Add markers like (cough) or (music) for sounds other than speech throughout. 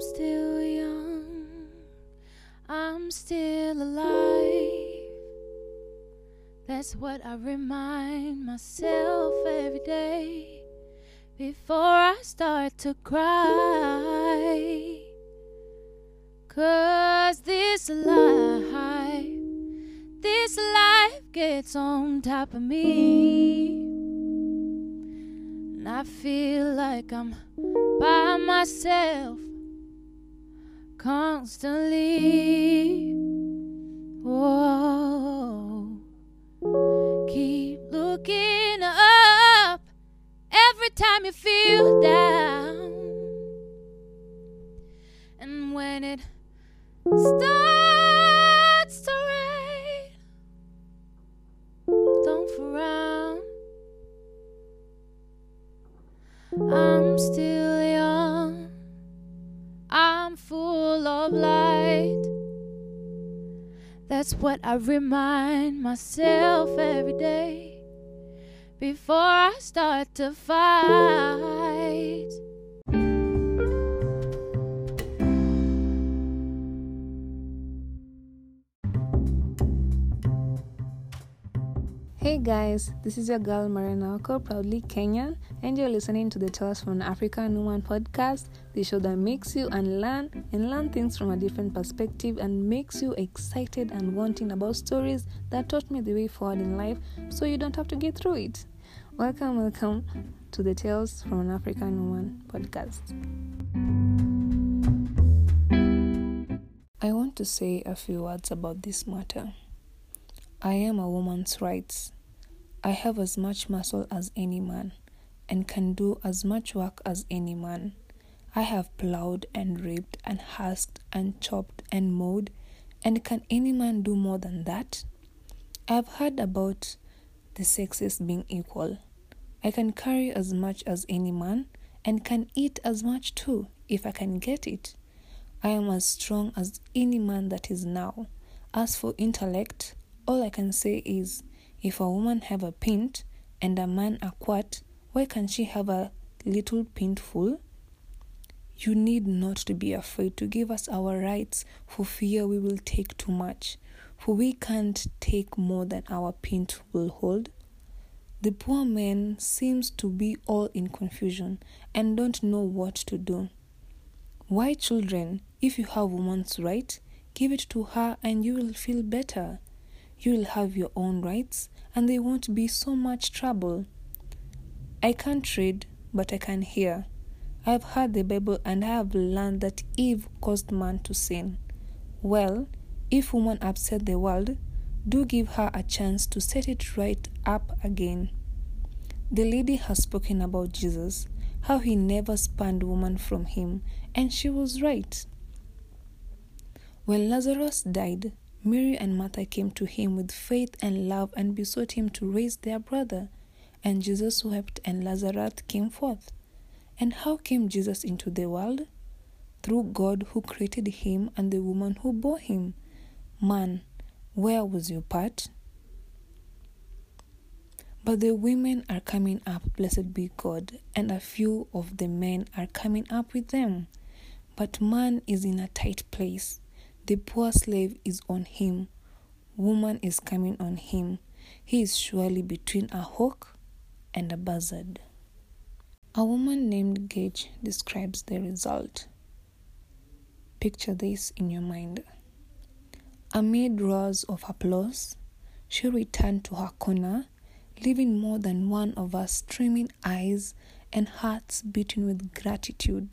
I'm still young, I'm still alive. That's what I remind myself every day before I start to cry. Cause this life, this life gets on top of me. And I feel like I'm by myself constantly. Whoa. Keep looking up every time you feel down. And when it starts what I remind myself every day before I start to fight. Hey guys, this is your girl Marina Oko, proudly Kenyan, and you're listening to the Tales from an African Woman podcast, the show that makes you unlearn and learn things from a different perspective and makes you excited and wanting about stories that taught me the way forward in life so you don't have to get through it. Welcome, welcome to the Tales from an African Woman podcast. I want to say a few words about this matter. I am a woman's rights. I have as much muscle as any man and can do as much work as any man. I have plowed and reaped and husked and chopped and mowed, and can any man do more than that? I've heard about the sexes being equal. I can carry as much as any man and can eat as much too if I can get it. I am as strong as any man that is now. As for intellect, all I can say is if a woman have a pint and a man a quart, why can't she have a little pint full? You need not to be afraid to give us our rights for fear we will take too much, for we can't take more than our pint will hold. The poor man seems to be all in confusion and don't know what to do. Why, children, if you have woman's right, give it to her and you will feel better you will have your own rights and there won't be so much trouble. I can't read, but I can hear. I have heard the Bible and I have learned that Eve caused man to sin. Well, if woman upset the world, do give her a chance to set it right up again. The lady has spoken about Jesus, how he never spurned woman from him, and she was right. When Lazarus died, Mary and Martha came to him with faith and love and besought him to raise their brother. And Jesus wept, and Lazarus came forth. And how came Jesus into the world? Through God who created him and the woman who bore him. Man, where was your part? But the women are coming up, blessed be God, and a few of the men are coming up with them. But man is in a tight place. The poor slave is on him. Woman is coming on him. He is surely between a hawk and a buzzard. A woman named Gage describes the result. Picture this in your mind. Amid roars of applause, she returned to her corner, leaving more than one of her streaming eyes and hearts beating with gratitude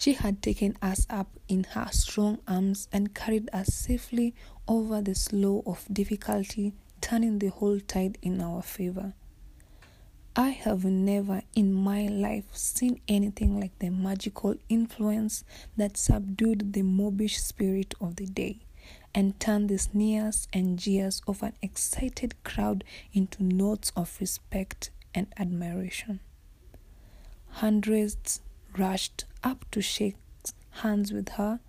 she had taken us up in her strong arms and carried us safely over the slough of difficulty, turning the whole tide in our favor. I have never in my life seen anything like the magical influence that subdued the mobbish spirit of the day and turned the sneers and jeers of an excited crowd into notes of respect and admiration. Hundreds rushed up to shake hands with her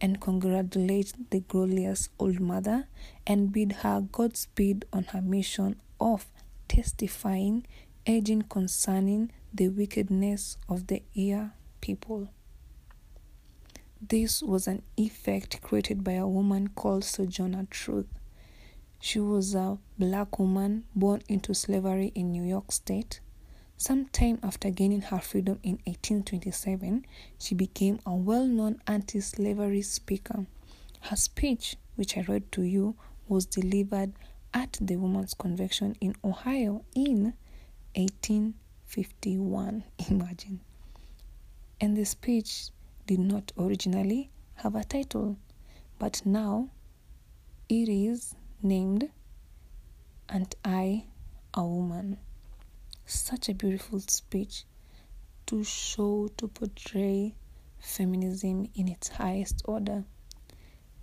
and congratulate the glorious old mother and bid her Godspeed on her mission of testifying, urging concerning the wickedness of the ear people. This was an effect created by a woman called Sojourner Truth. She was a black woman born into slavery in New York State. Sometime after gaining her freedom in 1827, she became a well known anti slavery speaker. Her speech, which I read to you, was delivered at the Women's Convention in Ohio in 1851. (laughs) Imagine. And the speech did not originally have a title, but now it is named Ain't I, a Woman. Such a beautiful speech to show, to portray feminism in its highest order.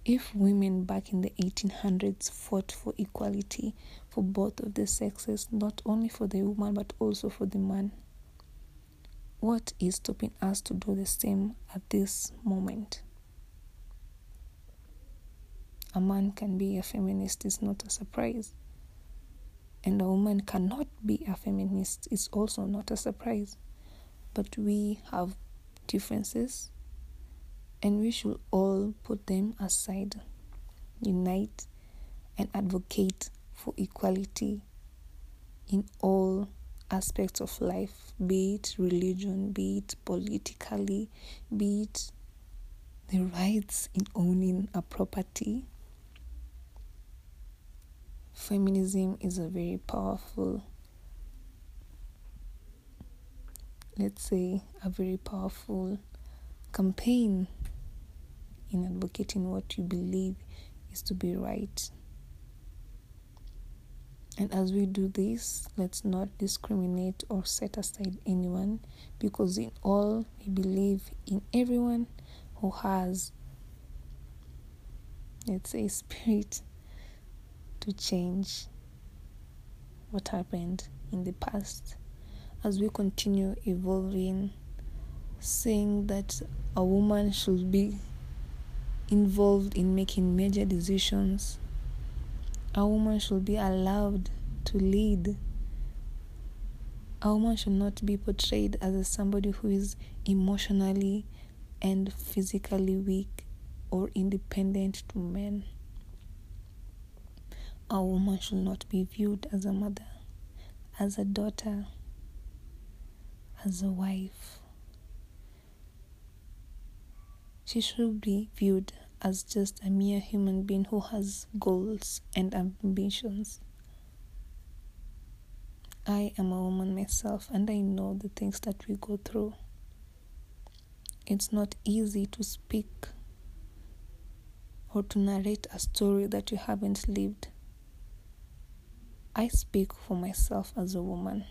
If women back in the 1800s fought for equality for both of the sexes, not only for the woman but also for the man, what is stopping us to do the same at this moment? a man can be a feminist is not a surprise. And a woman cannot be a feminist is also not a surprise. But we have differences and we should all put them aside, unite, and advocate for equality in all aspects of life be it religion, be it politically, be it the rights in owning a property feminism is a very powerful let's say a very powerful campaign in advocating what you believe is to be right. And as we do this let's not discriminate or set aside anyone because in all we believe in everyone who has let's say (laughs) spirit to change what happened in the past as we continue evolving, saying that a woman should be involved in making major decisions. A woman should be allowed to lead. A woman should not be portrayed as somebody who is emotionally and physically weak or independent to men. A woman should not be viewed as a mother, as a daughter, as a wife. She should be viewed as just a mere human being who has goals and ambitions. I am a woman myself and I know the things that we go through. It's not easy to speak or to narrate a story that you haven't lived. I speak for myself as a woman,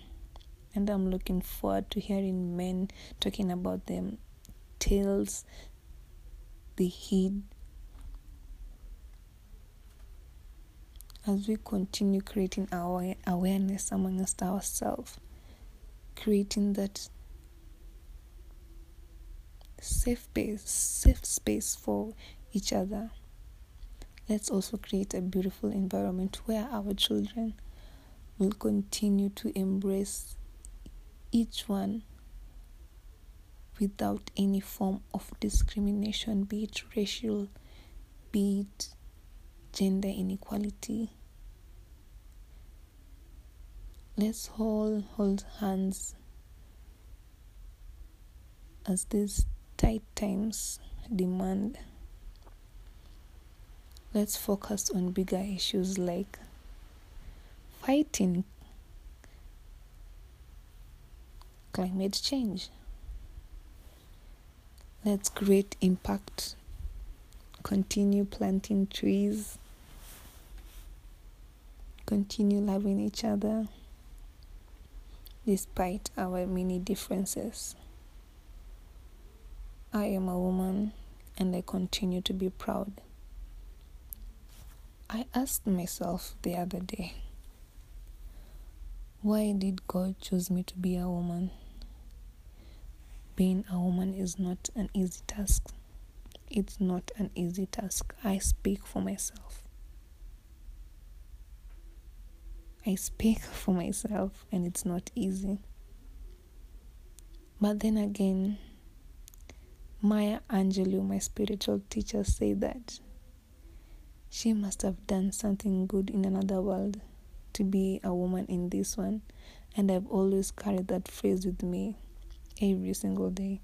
and I'm looking forward to hearing men talking about them tales they hid as we continue creating our awareness amongst ourselves, creating that safe space, safe space for each other. Let's also create a beautiful environment where our children will continue to embrace each one without any form of discrimination, be it racial, be it gender inequality. Let's all hold hands as these tight times demand. Let's focus on bigger issues like fighting climate change. Let's create impact. Continue planting trees. Continue loving each other despite our many differences. I am a woman and I continue to be proud. I asked myself the other day why did God choose me to be a woman? Being a woman is not an easy task. It's not an easy task. I speak for myself. I speak (laughs) for myself, and it's not easy. But then again, Maya Angelou, my spiritual teacher, said that she must have done something good in another world to be a woman in this one. And I've always carried that phrase with me every single day.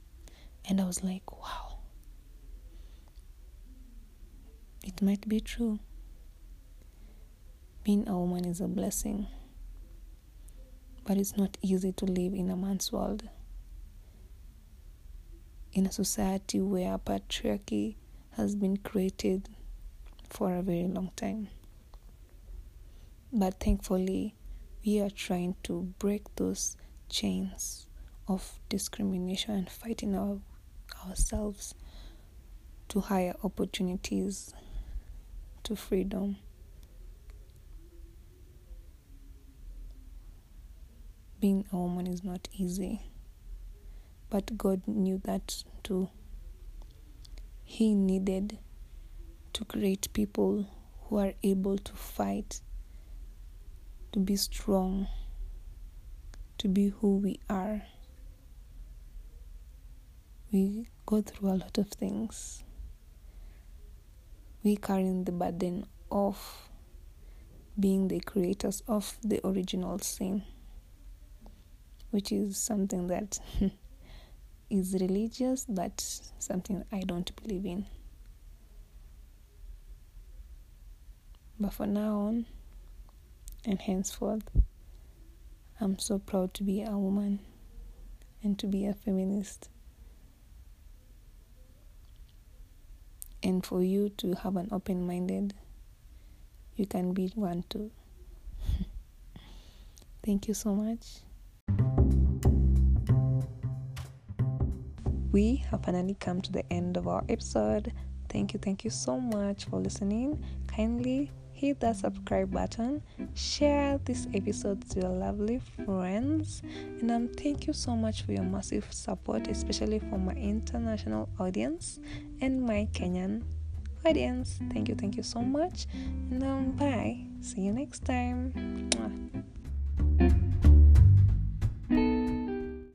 And I was like, wow, it might be true. Being a woman is a blessing, but it's not easy to live in a man's world. In a society where patriarchy has been created for a very long time. But thankfully, we are trying to break those chains of discrimination and fighting our, ourselves to higher opportunities, to freedom. Being a woman is not easy, but God knew that too. He needed to create people who are able to fight, to be strong, to be who we are. We go through a lot of things. We carry the burden of being the creators of the original sin, which is something that (laughs) is religious, but something I don't believe in. But for now on and henceforth, I'm so proud to be a woman and to be a feminist. And for you to have an open minded, you can be one too. (laughs) Thank you so much. We have finally come to the end of our episode. Thank you, thank you so much for listening. Kindly hit that subscribe button, share this episode to your lovely friends, and um, thank you so much for your massive support, especially for my international audience and my Kenyan audience. Thank you, thank you so much, and um, bye. See you next time. Mwah.